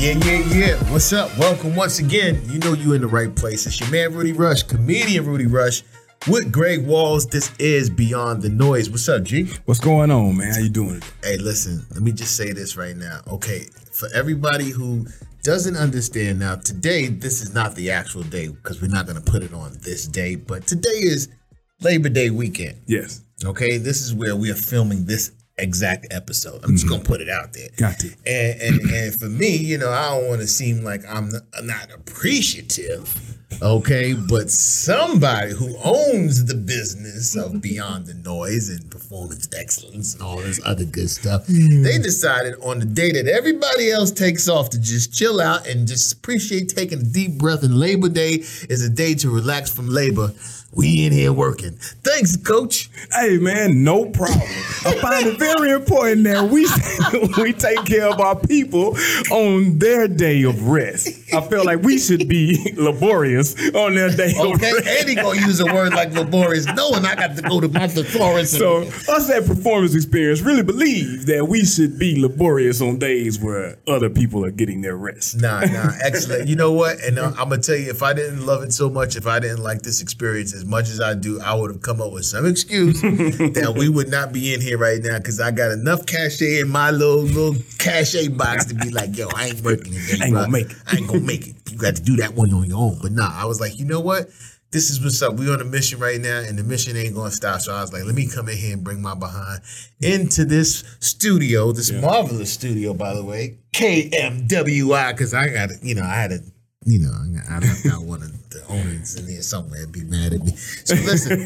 Yeah, yeah, yeah. What's up? Welcome once again. You know you in the right place. It's your man Rudy Rush, comedian Rudy Rush, with Greg Walls. This is Beyond the Noise. What's up, G? What's going on, man? How you doing? Hey, listen, let me just say this right now. Okay, for everybody who doesn't understand now, today, this is not the actual day because we're not going to put it on this day, but today is Labor Day weekend. Yes. Okay, this is where we are filming this exact episode. I'm just gonna mm-hmm. put it out there. Got to. And and, and for me, you know, I don't want to seem like I'm not, not appreciative. Okay, but somebody who owns the business of Beyond the Noise and Performance Excellence and all this other good stuff, mm. they decided on the day that everybody else takes off to just chill out and just appreciate taking a deep breath. And Labor Day is a day to relax from labor. We in here working. Thanks, Coach. Hey, man, no problem. I find it very important that we we take care of our people on their day of rest. I feel like we should be laborious on their day Okay, and he gonna use a word like laborious, knowing I got to go to my thesaurus. So us at Performance Experience really believe that we should be laborious on days where other people are getting their rest. nah, nah, excellent. You know what? And uh, I'm gonna tell you, if I didn't love it so much, if I didn't like this experience as much as I do, I would have come up with some excuse that we would not be in here right now because I got enough cachet in my little little cachet box to be like, yo, I ain't working today. Ain't bro. gonna make it. I ain't gonna make it. You got to do that one on your own. But nah, I was like, you know what? This is what's up. We're on a mission right now, and the mission ain't gonna stop. So I was like, let me come in here and bring my behind into this studio, this marvelous studio, by the way, KMWI, because I got, you know, I had a, you know, I one of the owners in here somewhere be mad at me. So listen,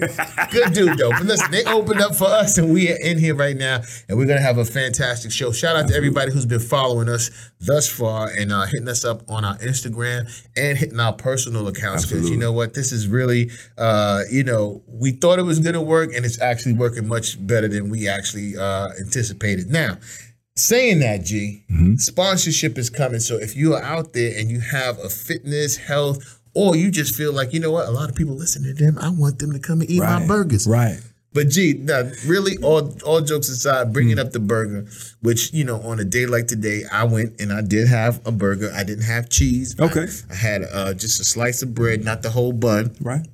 good dude though. But listen, they opened up for us, and we are in here right now, and we're gonna have a fantastic show. Shout out to everybody who's been following us thus far and uh, hitting us up on our Instagram and hitting our personal accounts because you know what, this is really, uh, you know, we thought it was gonna work, and it's actually working much better than we actually uh, anticipated. Now. Saying that, G, sponsorship is coming. So if you are out there and you have a fitness, health, or you just feel like, you know what, a lot of people listen to them, I want them to come and eat my burgers. Right. But G, no, really, all all jokes aside, bringing up the burger, which you know, on a day like today, I went and I did have a burger. I didn't have cheese. Okay. I, I had uh, just a slice of bread, not the whole bun Right.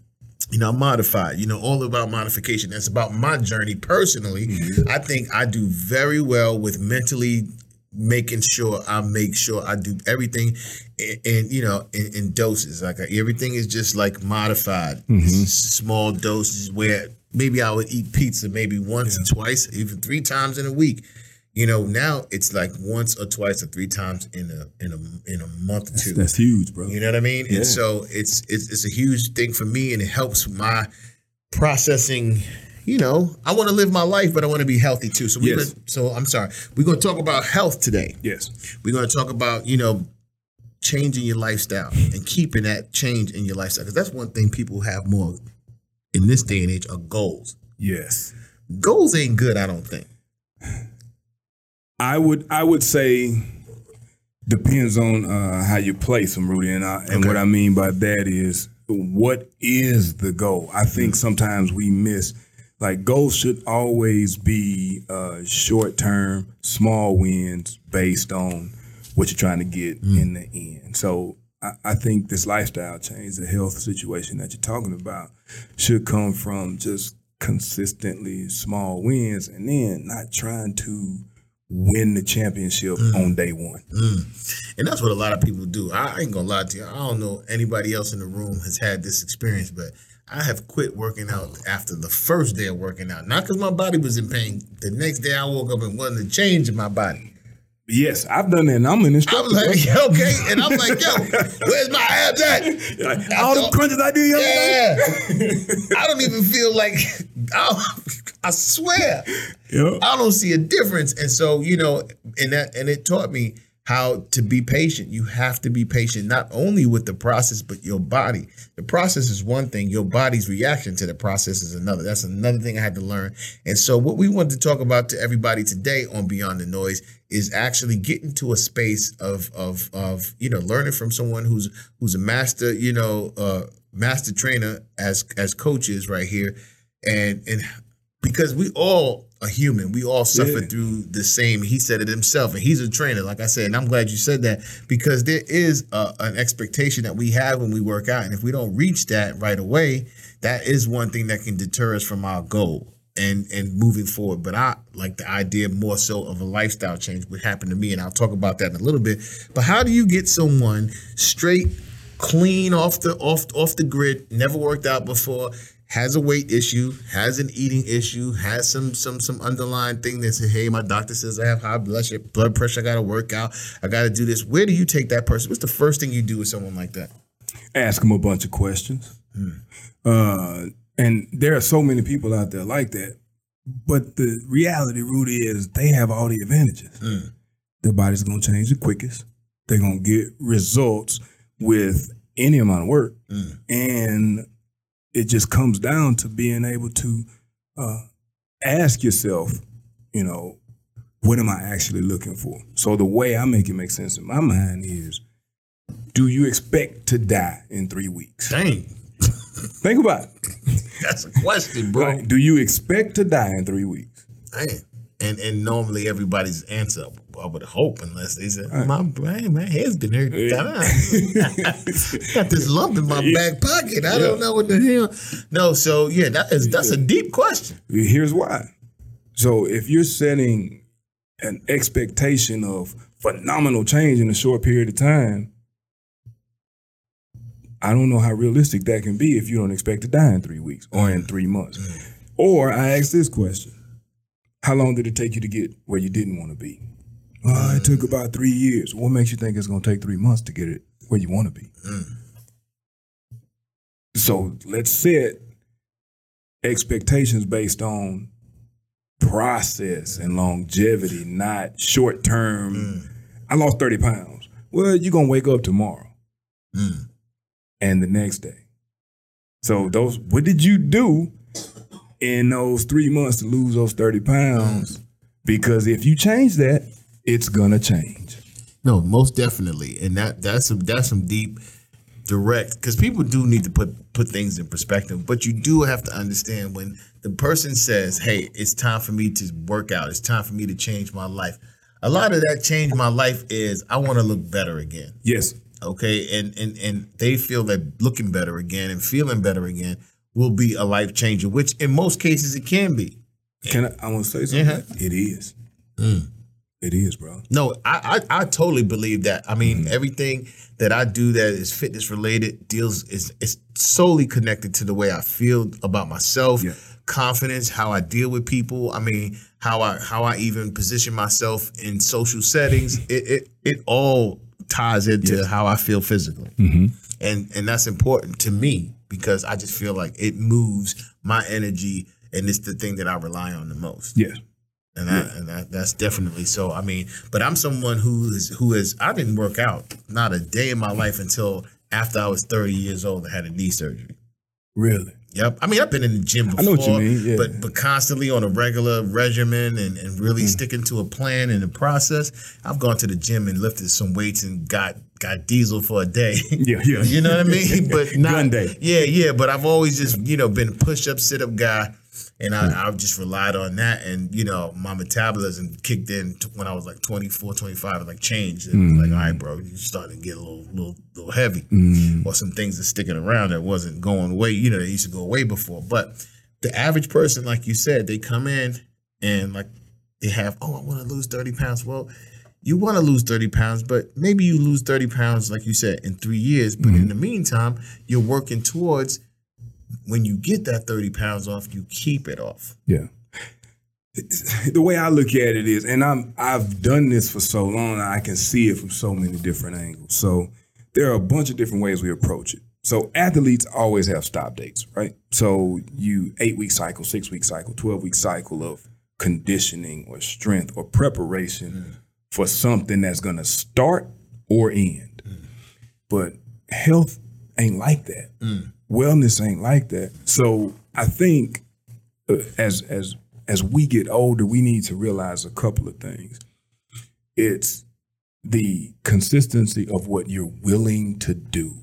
You know, I'm modified. You know, all about modification. That's about my journey personally. Mm-hmm. I think I do very well with mentally making sure I make sure I do everything, and, and you know, in, in doses. Like uh, everything is just like modified, S- mm-hmm. small doses. Where maybe I would eat pizza maybe once or twice, even three times in a week. You know, now it's like once or twice or three times in a in a in a month or two. That's huge, bro. You know what I mean? Yeah. And so it's, it's it's a huge thing for me, and it helps my processing. You know, I want to live my life, but I want to be healthy too. So we, Yes. gonna, so I'm sorry. We're going to talk about health today. Yes. We're going to talk about you know changing your lifestyle and keeping that change in your lifestyle because that's one thing people have more in this day and age are goals. Yes. Goals ain't good, I don't think. I would I would say depends on uh, how you place them, Rudy. And I, and Okay. what I mean by that is what is the goal? I think sometimes we miss like goals should always be uh, short term, small wins based on what you're trying to get in the end. So I, I think this lifestyle change, the health situation that you're talking about, should come from just consistently small wins and then not trying to win the championship mm. on day one. Mm. And that's what a lot of people do. I ain't gonna lie to you. I don't know anybody else in the room has had this experience, but I have quit working out after the first day of working out. Not because my body was in pain. The next day I woke up and wasn't a change in my body. Yes, I've done that and I'm an I instructor. was like, okay. And I'm like, yo, where's my abs at? Like, all the crunches I do the day. Yeah. I don't even feel like I, I swear. Yeah. I don't see a difference. And so, you know, and that and it taught me how to be patient. You have to be patient, not only with the process, but your body. The process is one thing, your body's reaction to the process is another. That's another thing I had to learn. And so, what we want to talk about to everybody today on Beyond the Noise is actually getting to a space of of of you know learning from someone who's who's a master, you know, uh, master trainer as as coaches right here, and and because we all a human. We all suffer Yeah. through the same. He said it himself, and he's a trainer, like I said. And I'm glad you said that because there is a, an expectation that we have when we work out, and if we don't reach that right away, that is one thing that can deter us from our goal and and moving forward. But I like the idea more so of a lifestyle change, what happened to me, and I'll talk about that in a little bit. But how do you get someone straight, clean off the off off the grid, never worked out before? Has a weight issue, has an eating issue, has some some some underlying thing that says, "Hey, my doctor says I have high blood pressure. Blood pressure. I got to work out. I got to do this." Where do you take that person? What's the first thing you do with someone like that? Ask them a bunch of questions. Hmm. Uh, and there are so many people out there like that. But the reality, Rudy, is they have all the advantages. Hmm. Their body's gonna change the quickest. They're gonna get results with any amount of work. Hmm. And it just comes down to being able to uh, ask yourself, you know, what am I actually looking for? So the way I make it make sense in my mind is, do you expect to die in three weeks? Dang, Think about it. that's a question, bro. Right? Do you expect to die in three weeks? Dang. And and normally everybody's answer, I would hope, unless they say, "My brain, my head's been hurt. Got this lump in my back pocket. I don't know what the hell." No, so yeah, that is that's a deep question. Here's why. So if you're setting an expectation of phenomenal change in a short period of time, I don't know how realistic that can be if you don't expect to die in three weeks or in three months. Mm. Or I ask this question How long did it take you to get where you didn't want to be? "Oh, it took about three years. What makes you think it's going to take three months to get it where you want to be? Mm. So let's set expectations based on process and longevity, not short term. Mm. I lost 30 pounds. Well, you're going to wake up tomorrow mm. and the next day. So those, what did you do in those three months to lose those 30 pounds? Because if you change that, it's gonna change. No, most definitely, and that that's some that's some deep, direct. Because people do need to put put things in perspective, but you do have to understand when the person says, "Hey, it's time for me to work out. It's time for me to change my life." A lot of that change my life is I want to look better again. Yes. Okay, and and and they feel that looking better again and feeling better again will be a life changer, which in most cases it can be. Can I, I want to say something? Yeah. It is. Mm. It is, bro. No, I, I I totally believe that. I mean, mm-hmm. everything that I do that is fitness related deals is is solely connected to the way I feel about myself, Yeah. confidence, how I deal with people. I mean, how I how I even position myself in social settings. it it it all ties into how I feel physically, mm-hmm. and and that's important to me because I just feel like it moves my energy, and it's the thing that I rely on the most Yes. And that, and that that's definitely so. I mean, but I'm someone who is who is I didn't work out not a day in my life until after I was 30 years old. I had a knee surgery. Really. Yep. I mean, I've been in the gym before, I know what you mean, yeah. but but constantly on a regular regimen and, and Mm. really sticking to a plan and a process. I've gone to the gym and lifted some weights and got got diesel for a day. Yeah, yeah. You know what I mean? But not Gun day. Yeah, yeah. But I've always just you know been a push up, sit up guy, and I, hmm. I've just relied on that. And you know my metabolism kicked in when I was like 24, 25. It like changed. It was like hmm. all right, bro, you starting to get a little little little heavy, hmm. or some things are sticking around that wasn't going away. You know, they used to go away before. But the average person, like you said, they come in and like they have, oh, I want to lose 30 pounds. Well, you want to lose 30 pounds, but maybe you lose 30 pounds, like you said, in three years. But in the meantime, you're working towards when you get that 30 pounds off, you keep it off. Yeah. The way I look at it is, and I'm I've done this for so long, I can see it from so many different angles. So there are a bunch of different ways we approach it. So athletes always have stop dates, right? So you eight week cycle, six week cycle, twelve week cycle of conditioning or strength or preparation mm. for something that's gonna start or end. Mm. But health ain't like that. Mm. Wellness ain't like that. So I think uh, as as as we get older, we need to realize a couple of things. It's the consistency of what you're willing to do.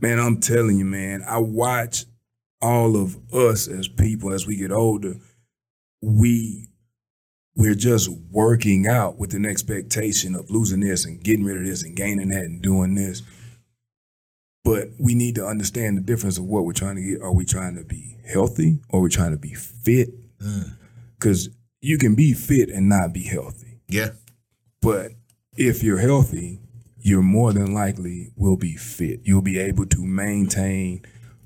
Man, I'm telling you, man, I watch all of us as people as we get older, we we're just working out with an expectation of losing this and getting rid of this and gaining that and doing this. But we need to understand the difference of what we're trying to get. Are we trying to be healthy or are we trying to be fit? Mm. Because you can be fit and not be healthy. Yeah. But if you're healthy, you're more than likely will be fit. You'll be able to maintain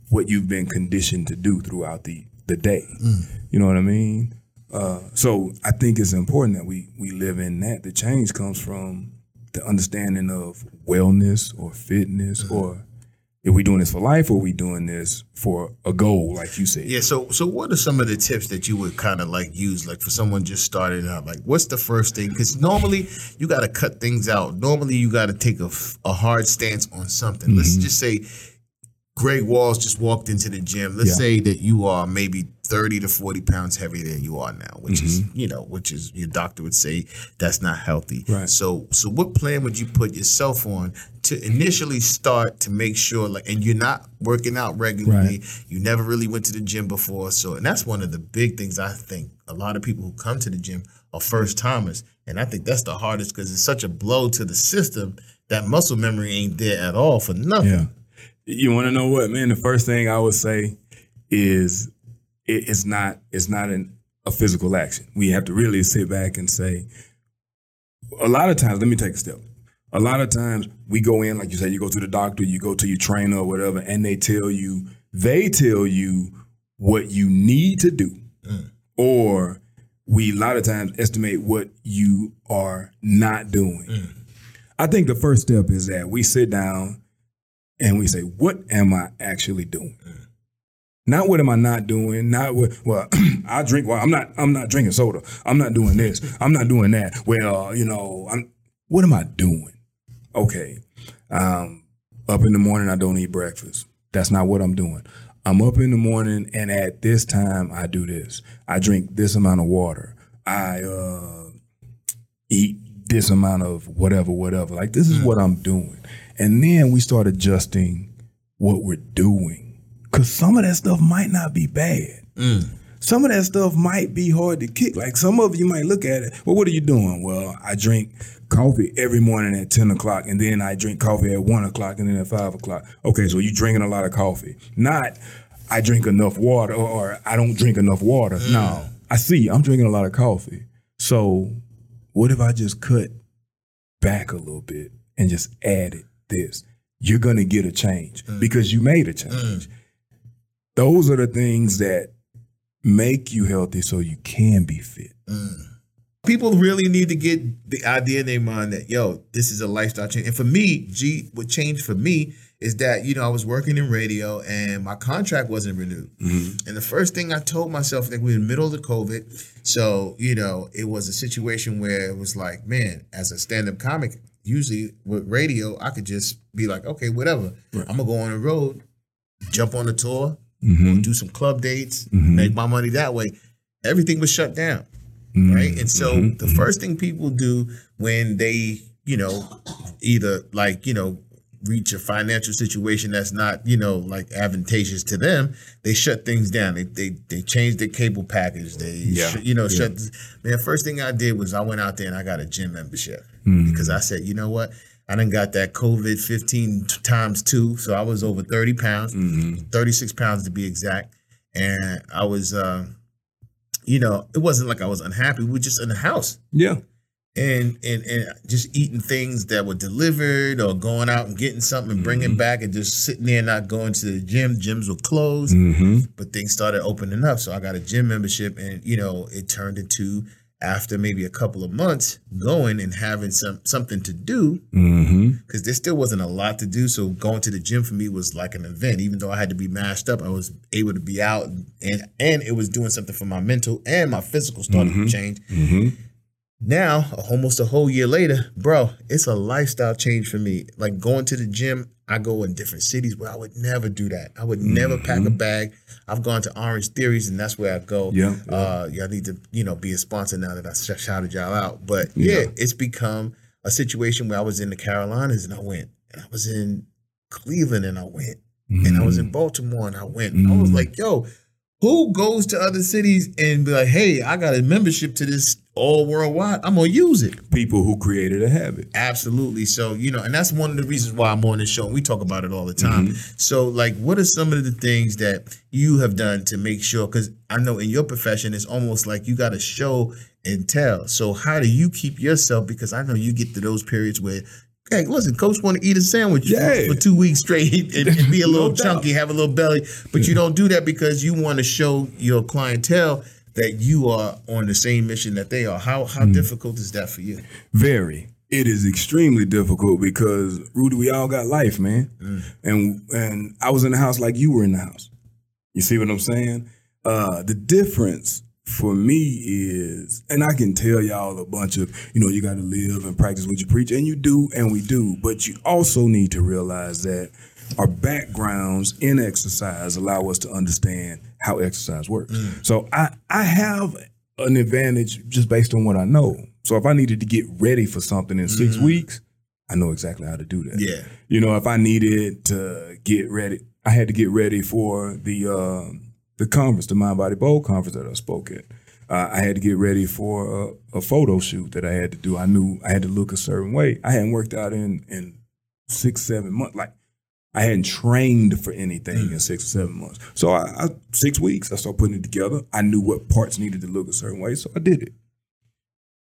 what you've been conditioned to do throughout the, the day. Mm. You know what I mean? Uh, so I think it's important that we we live in that. The change comes from the understanding of wellness or fitness mm-hmm. or if we doing this for life or are we doing this for a goal, like you said. Yeah. So, so what are some of the tips that you would kind of like use, like for someone just starting out? Like, what's the first thing? Because normally you got to cut things out. Normally you got to take a, a hard stance on something. Mm-hmm. Let's just say Greg Walls just walked into the gym. Let's Yeah. say that you are maybe 30 to 40 pounds heavier than you are now, which is, Mm-hmm. you know, which is your doctor would say that's not healthy. Right. So, so what plan would you put yourself on to initially start to make sure like, and you're not working out regularly. You never really went to the gym before. So, and that's one of the big things I think a lot of people who come to the gym are first timers. And I think that's the hardest because it's such a blow to the system that muscle memory ain't there at all for nothing. Yeah. You want to know what, man? The first thing I would say is it, it's not it's not an, a physical action. We have to really sit back and say. A lot of times, let me take a step. A lot of times we go in, like you said, you go to the doctor, you go to your trainer or whatever, and they tell you they tell you what you need to do, mm. or we a lot of times estimate what you are not doing. Mm. I think the first step is that we sit down and we say, what am I actually doing? Not what am I not doing? Not what. Well, I drink. Well, I'm not. I'm not drinking soda. I'm not doing this. I'm not doing that. Well, you know, I'm. What am I doing? Okay, um, up in the morning, I don't eat breakfast. That's not what I'm doing. I'm up in the morning, and at this time, I do this. I drink this amount of water. I uh, eat this amount of whatever, whatever. Like this is what I'm doing. And then we start adjusting what we're doing. Cause some of that stuff might not be bad. Mm. Some of that stuff might be hard to kick. Like some of you might look at it. Well, what are you doing? Well, I drink coffee every morning at 10 o'clock, and then I drink coffee at 1 o'clock and then at 5 o'clock. Okay, so you're drinking a lot of coffee. Not I drink enough water or, or I don't drink enough water. Mm. No. I see I'm drinking a lot of coffee. So what if I just cut back a little bit and just added this? You're gonna get a change mm. because you made a mm. change. Those are the things that make you healthy so you can be fit. Mm. people really need to get the idea in their mind that yo, this is a lifestyle change. And for me, G, what changed for me is that you know I was working in radio and my contract wasn't renewed. Mm-hmm. And the first thing I told myself, like we were in the middle of the COVID, so you know it was a situation where it was like, man, as a stand-up comic, usually with radio, I could just be like, okay, whatever, I'm gonna go on the road, jump on the tour, Mm-hmm. do some club dates, mm-hmm. make my money that way. Everything was shut down mm-hmm. right? And so mm-hmm. the first thing people do when they, you know, either like, you know, reach a financial situation that's not, you know, like advantageous to them, they shut things down. They they they change their cable package. They Yeah. sh- you know, shut man, first thing I did was I went out there and I got a gym membership because I said, you know what? I done got that COVID 15 t- times two. So I was over 30 pounds, 36 pounds to be exact. And I was uh you know, it wasn't like I was unhappy. We were just in the house Yeah. and and and just eating things that were delivered or going out and getting something and bringing back and just sitting there not going to the gym. Gyms were closed, Mm-hmm. but things started opening up. So I got a gym membership, and you know, it turned into after maybe a couple of months going and having some something to do Mm-hmm. because there still wasn't a lot to do. So going to the gym for me was like an event. Even though I had to be mashed up, I was able to be out and and, it was doing something for my mental and my physical started to change. Mm-hmm. Now, almost a whole year later, bro, it's a lifestyle change for me. Like going to the gym, I go in different cities where I would never do that. I would never pack a bag. I've gone to Orange Theories, and that's where I go. Yeah. Uh, y'all need to, you know, be a sponsor now that I sh- shouted y'all out. But yeah. Yeah. it's become a situation where I was in the Carolinas and I went, and I was in Cleveland and I went, and I was in Baltimore and I went. And I was Mm. like, yo, who goes to other cities and be like, hey, I got a membership to this all worldwide, I'm gonna use it. People who created a habit. Absolutely. So, you know, and that's one of the reasons why I'm on this show and we talk about it all the time. Mm-hmm. So, like, what are some of the things that you have done to make sure? Because I know in your profession, it's almost like you got to show and tell. So, how do you keep yourself? Because I know you get to those periods where, hey, listen, coach want to eat a sandwich for- Yeah. for, two weeks straight and, and be a little No chunky, have a little belly, but you don't do that because you want to show your clientele that you are on the same mission that they are. How how difficult is that for you? Very. It is extremely difficult because Rudy, we all got life, man. And and I was in the house like you were in the house. You see what I'm saying? Uh the difference for me is, and I can tell y'all a bunch of, you know, you got to live and practice what you preach, and you do, and we do. But you also need to realize that our backgrounds in exercise allow us to understand how exercise works. So I I have an advantage just based on what I know. So if I needed to get ready for something in 6 weeks, I know exactly how to do that. Yeah. You know, if I needed to get ready, I had to get ready for the um the conference, the Mind Body Bold conference that I spoke at. Uh, I had to get ready for a, a photo shoot that I had to do. I knew I had to look a certain way. I hadn't worked out in in six, seven months. Like I hadn't trained for anything in six or seven months. So I, I six weeks, I started putting it together. I knew what parts needed to look a certain way, so I did it.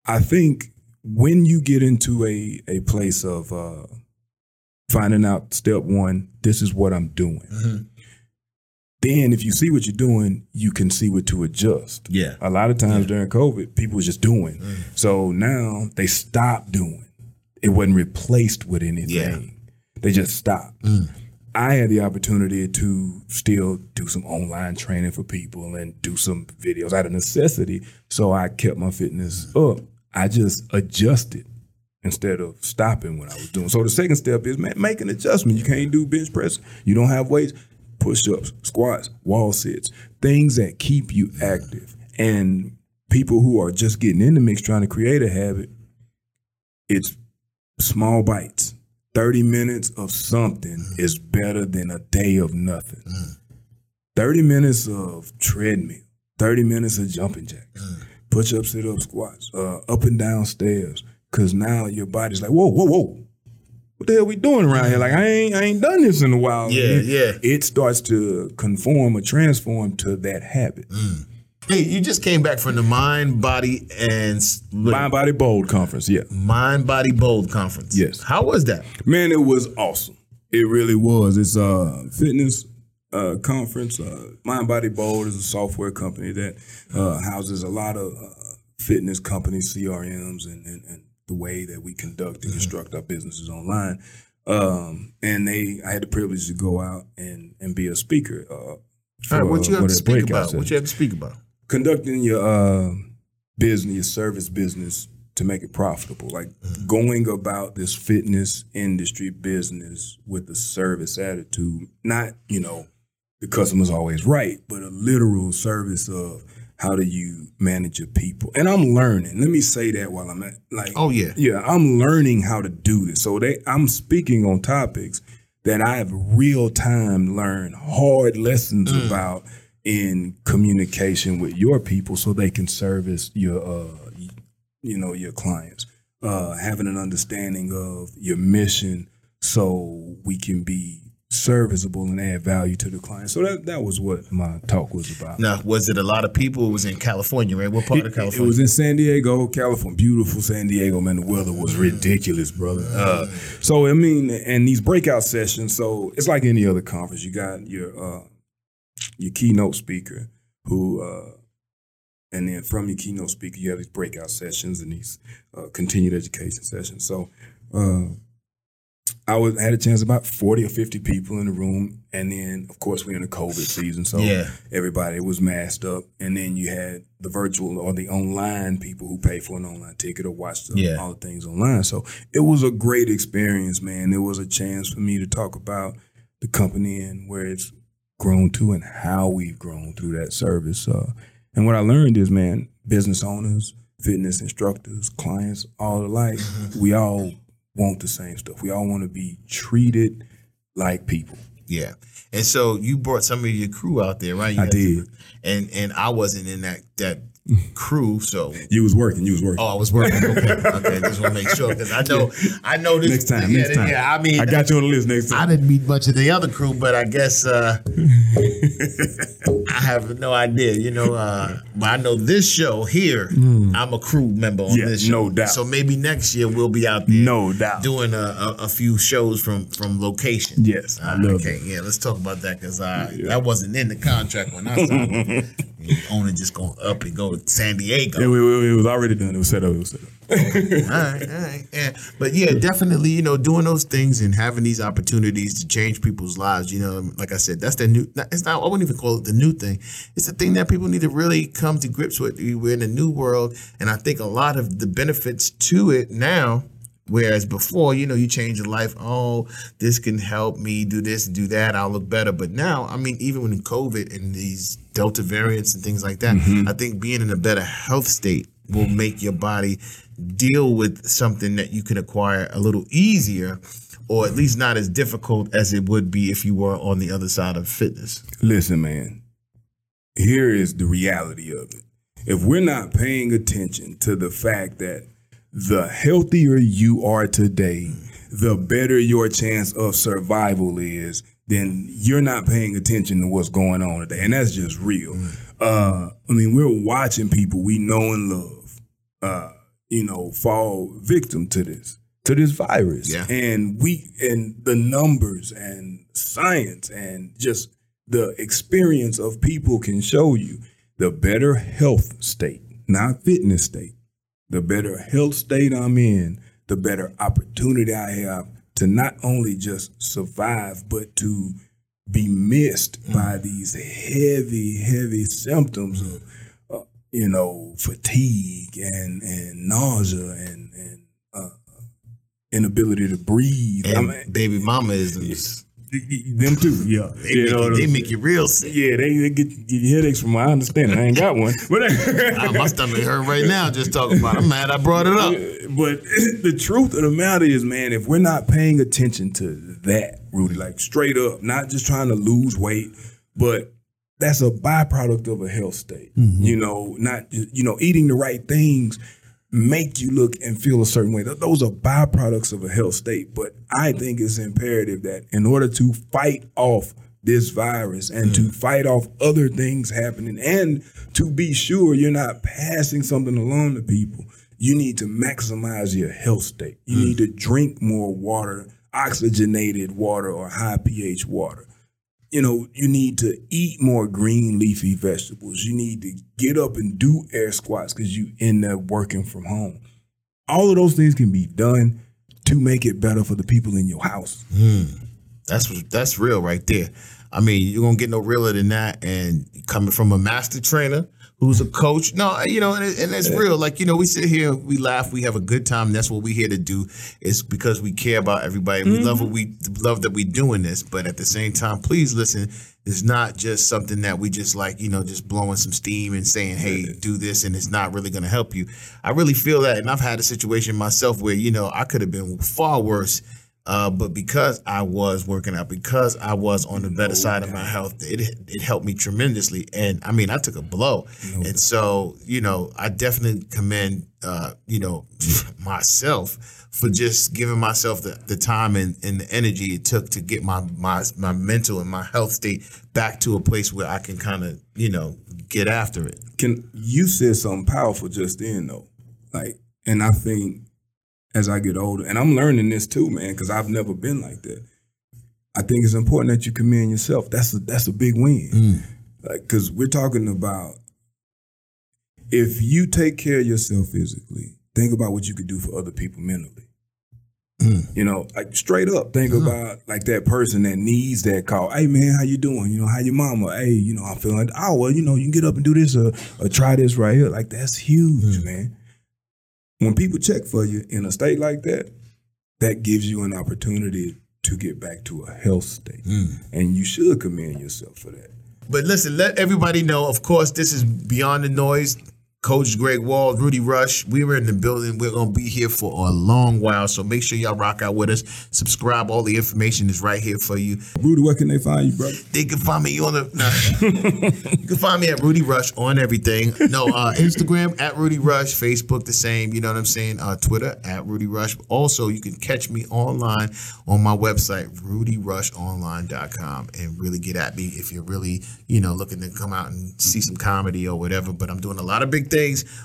I think when you get into a a place of uh, finding out step one, this is what I'm doing. Then, if you see what you're doing, you can see what to adjust. Yeah. A lot of times during COVID, people was just doing. Mm. So now they stopped doing. It wasn't replaced with anything. Yeah. They just stopped. Mm. I had the opportunity to still do some online training for people and do some videos out of necessity. So I kept my fitness up. I just adjusted instead of stopping what I was doing. So the second step is man, make an adjustment. You can't do bench press. You don't have weights. Push ups, squats, wall sits, things that keep you active. And people who are just getting in the mix trying to create a habit, it's small bites. 30 minutes of something mm. is better than a day of nothing. Mm. 30 minutes of treadmill, 30 minutes of jumping jacks, mm. push ups, sit ups, squats, uh, up and down stairs. Cause now your body's like, whoa, whoa, whoa. What the hell we doing around here? Like I ain't I ain't done this in a while. Yeah, It- yeah. It starts to conform or transform to that habit. Hey, you just came back from the Mind, Body, and Mind Body Bold Conference, yeah. Mind, Body, Bold conference. Yes. How was that? Man, it was awesome. It really was. It's a fitness uh, conference. Uh, Mind Body Bold is a software company that uh, houses a lot of uh, fitness companies, CRMs, and, and, and the way that we conduct and construct our businesses online. Um, and they, I had the privilege to go out and, and be a speaker. Uh, All right, what you have to speak about? What you have to speak about? conducting your uh, business, your service business to make it profitable. Like going about this fitness industry business with a service attitude, not, you know, the customer's always right, but a literal service of how do you manage your people. And I'm learning. Let me say that while I'm at like Oh, yeah. yeah, I'm learning how to do this. So they I'm speaking on topics that I have real time learned hard lessons Mm. about in communication with your people so they can service your uh you know your clients. Uh having an understanding of your mission so we can be serviceable and add value to the client. So that that was what my talk was about. Now, was it a lot of people? It was in California, right? What part of California? It was in San Diego, California. Beautiful San Diego, man. The weather was ridiculous, brother. Uh, so I mean, and these breakout sessions. So it's like any other conference. You got your uh, your keynote speaker who, uh, and then from your keynote speaker, you have these breakout sessions and these uh, continued education sessions. So. I was had a chance about forty or fifty people in the room, and then of course we're in the COVID season, so Yeah. everybody was masked up, and then you had the virtual or the online people who pay for an online ticket or watch the, Yeah. all the things online. So it was a great experience, man. It was a chance for me to talk about the company and where it's grown to and how we've grown through that service. Uh, and what I learned is, man, business owners, fitness instructors, clients, all alike, Mm-hmm. we all want the same stuff. We all want to be treated like people. Yeah. And so you brought some of your crew out there, right? You I did. to- and and I wasn't in that that crew. So You was working. You was working. oh, I was working. Okay, okay. Just want to make sure because I know I know this next time. Yeah, next time. Yeah, I mean, I got you on the list next time. I didn't meet much of the other crew, but I guess uh, I have no idea. You know, uh, but I know this show here. I'm a crew member on Yeah, this show, no doubt. So maybe next year we'll be out there, No doubt. doing a, a, a few shows from from location. Yes, I Uh, love okay, yeah. Let's talk about that because I that wasn't in the contract when I signed. the owner just going up and go to San Diego. It, it- it was already done. It was set up. It was set up. all right, all right. Yeah. But yeah, definitely, you know, doing those things and having these opportunities to change people's lives, you know, like I said, that's the new, it's not, I wouldn't even call it the new thing. It's the thing that people need to really come to grips with. We're in a new world. And I think a lot of the benefits to it now, whereas before, you know, you change your life, oh, this can help me do this, do that, I'll look better. But now, I mean, even when COVID and these Delta variants and things like that, mm-hmm. I think being in a better health state will make your body deal with something that you can acquire a little easier or at least not as difficult as it would be if you were on the other side of fitness. Listen, man. Here is the reality of it. If we're not paying attention to the fact that the healthier you are today, the better your chance of survival is, then you're not paying attention to what's going on today. And that's just real. Uh, I mean, we're watching people we know and love, uh, you know, fall victim to this, to this virus. Yeah. And we, and the numbers and science and just the experience of people can show you the better health state, not fitness state, the better health state I'm in, the better opportunity I have to not only just survive, but to be missed by these heavy, heavy symptoms of, uh, you know, fatigue and and nausea and and uh, inability to breathe. I mean, baby mama is them too, yeah. they, You make, know you, they make you real sick. yeah, they, they get, get you headaches from my understanding. I ain't got one, but my stomach hurt right now just talking about it. I'm mad I brought it up. but the truth of the matter is, man, if we're not paying attention to that, Rudy, like straight up, not just trying to lose weight, but that's a byproduct of a health state. Mm-hmm. You know, not you know eating the right things make you look and feel a certain way. Those are byproducts of a health state. But I think it's imperative that in order to fight off this virus and to mm. fight off other things happening and to be sure you're not passing something along to people, you need to maximize your health state. You mm. need to drink more water, oxygenated water or high pH water you know, you need to eat more green leafy vegetables. You need to get up and do air squats because you in there working from home. All of those things can be done to make it better for the people in your house. Hmm. That's that's real right there. I mean, you're gonna get no realer than that. And coming from a master trainer who's a coach, no, you know, and, it, and it's real. Like you know, we sit here, we laugh, we have a good time. That's what we're here to do. It's because we care about everybody. We love what mm-hmm. we love that we're doing this. But at the same time, please listen. It's not just something that we just like, you know, just blowing some steam and saying, "Hey, do this," and it's not really going to help you. I really feel that, and I've had a situation myself where you know I could have been far worse. Uh, but because I was working out, because I was on the better side of my health, it it helped me tremendously. And I mean, I took a blow, and so you know, I definitely commend uh, you know myself for just giving myself the, the time and, and the energy it took to get my my my mental and my health state back to a place where I can kind of you know get after it. Can you said something powerful just then though? Like, and I think as I get older, and I'm learning this too, man, because I've never been like that. I think it's important that you commend yourself. That's a that's a big win. Mm. Like, because we're talking about if you take care of yourself physically, think about what you could do for other people mentally. Mm. You know, like straight up, think mm. about like that person that needs that call. Hey man, how you doing? You know, how your mama? Hey, you know, I'm feeling. Oh well, you know, you can get up and do this or, or try this right here. Like that's huge, man. When people check for you in a state like that, that gives you an opportunity to get back to a health state, hmm. and you should commend yourself for that. But listen, let everybody know. Of course, this is beyond the noise. Coach Greg Wall, Rudy Rush. We were in the building. We're gonna be here for a long while. So make sure y'all rock out with us. Subscribe. All the information is right here for you. Rudy, where can they find you, brother? They can find me on the. Nah. you can find me at Rudy Rush on everything. No, uh, Instagram at Rudy Rush, Facebook the same. You know what I'm saying? Uh, Twitter at Rudy Rush. Also, you can catch me online on my website RudyRushOnline.com and really get at me if you're really you know looking to come out and see some comedy or whatever. But I'm doing a lot of big things.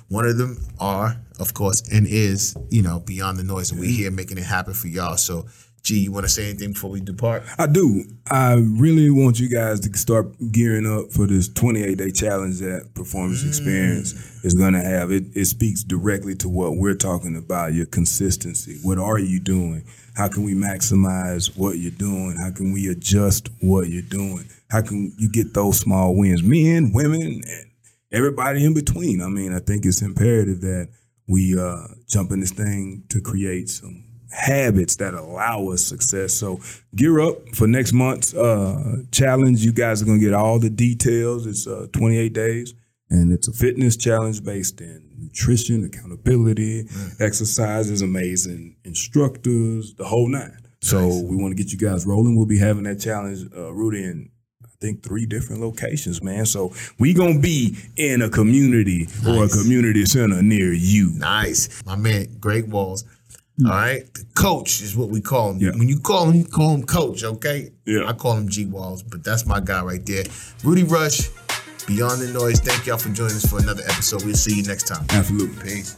One of them are, of course, and is you know Beyond the Noise, and we here making it happen for y'all. So. G, you want to say anything before we depart? I do. I really want you guys to start gearing up for this 28 day challenge that Performance mm. Experience is going to have. It, it speaks directly to what we're talking about your consistency. What are you doing? How can we maximize what you're doing? How can we adjust what you're doing? How can you get those small wins? Men, women, and everybody in between. I mean, I think it's imperative that we uh, jump in this thing to create some habits that allow us success. So gear up for next month's uh, challenge. You guys are gonna get all the details. It's uh, 28 days, and it's a fitness challenge based in nutrition, accountability, exercises, amazing instructors, the whole nine. So we want to get you guys rolling. We'll be having that challenge, uh, Rudy, in think three different locations, man. So we gonna be in a community or a community center near you. Nice. My man, Greg Walls. Hmm. All right. The coach is what we call him. Yeah. When you call him, you call him coach, okay? Yeah. I call him G Walls, but that's my guy right there. Rudy Rush, Beyond the Noise. Thank y'all for joining us for another episode. We'll see you next time. Absolutely. Peace.